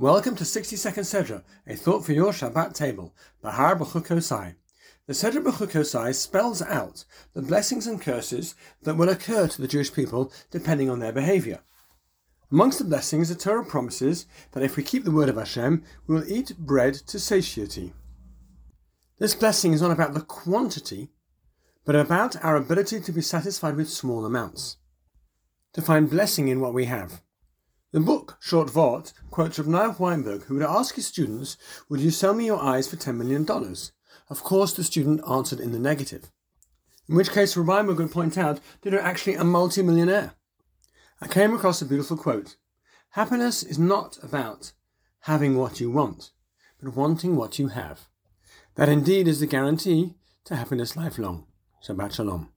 Welcome to 60 Second Sedra, a thought for your Shabbat table, Behar B'chukosai. The Sedra B'chukosai spells out the blessings and curses that will occur to the Jewish people depending on their behavior. Amongst the blessings, the Torah promises that if we keep the word of Hashem, we will eat bread to satiety. This blessing is not about the quantity, but about our ability to be satisfied with small amounts, to find blessing in what we have. The book, Short Vort, quotes Rav Weinberg, who would ask his students, Would you sell me your eyes for $10 million? Of course, the student answered in the negative. In which case, Weinberg would point out that you're actually a multimillionaire. I came across a beautiful quote Happiness is not about having what you want, but wanting what you have. That indeed is the guarantee to happiness lifelong. Shabbat Shalom.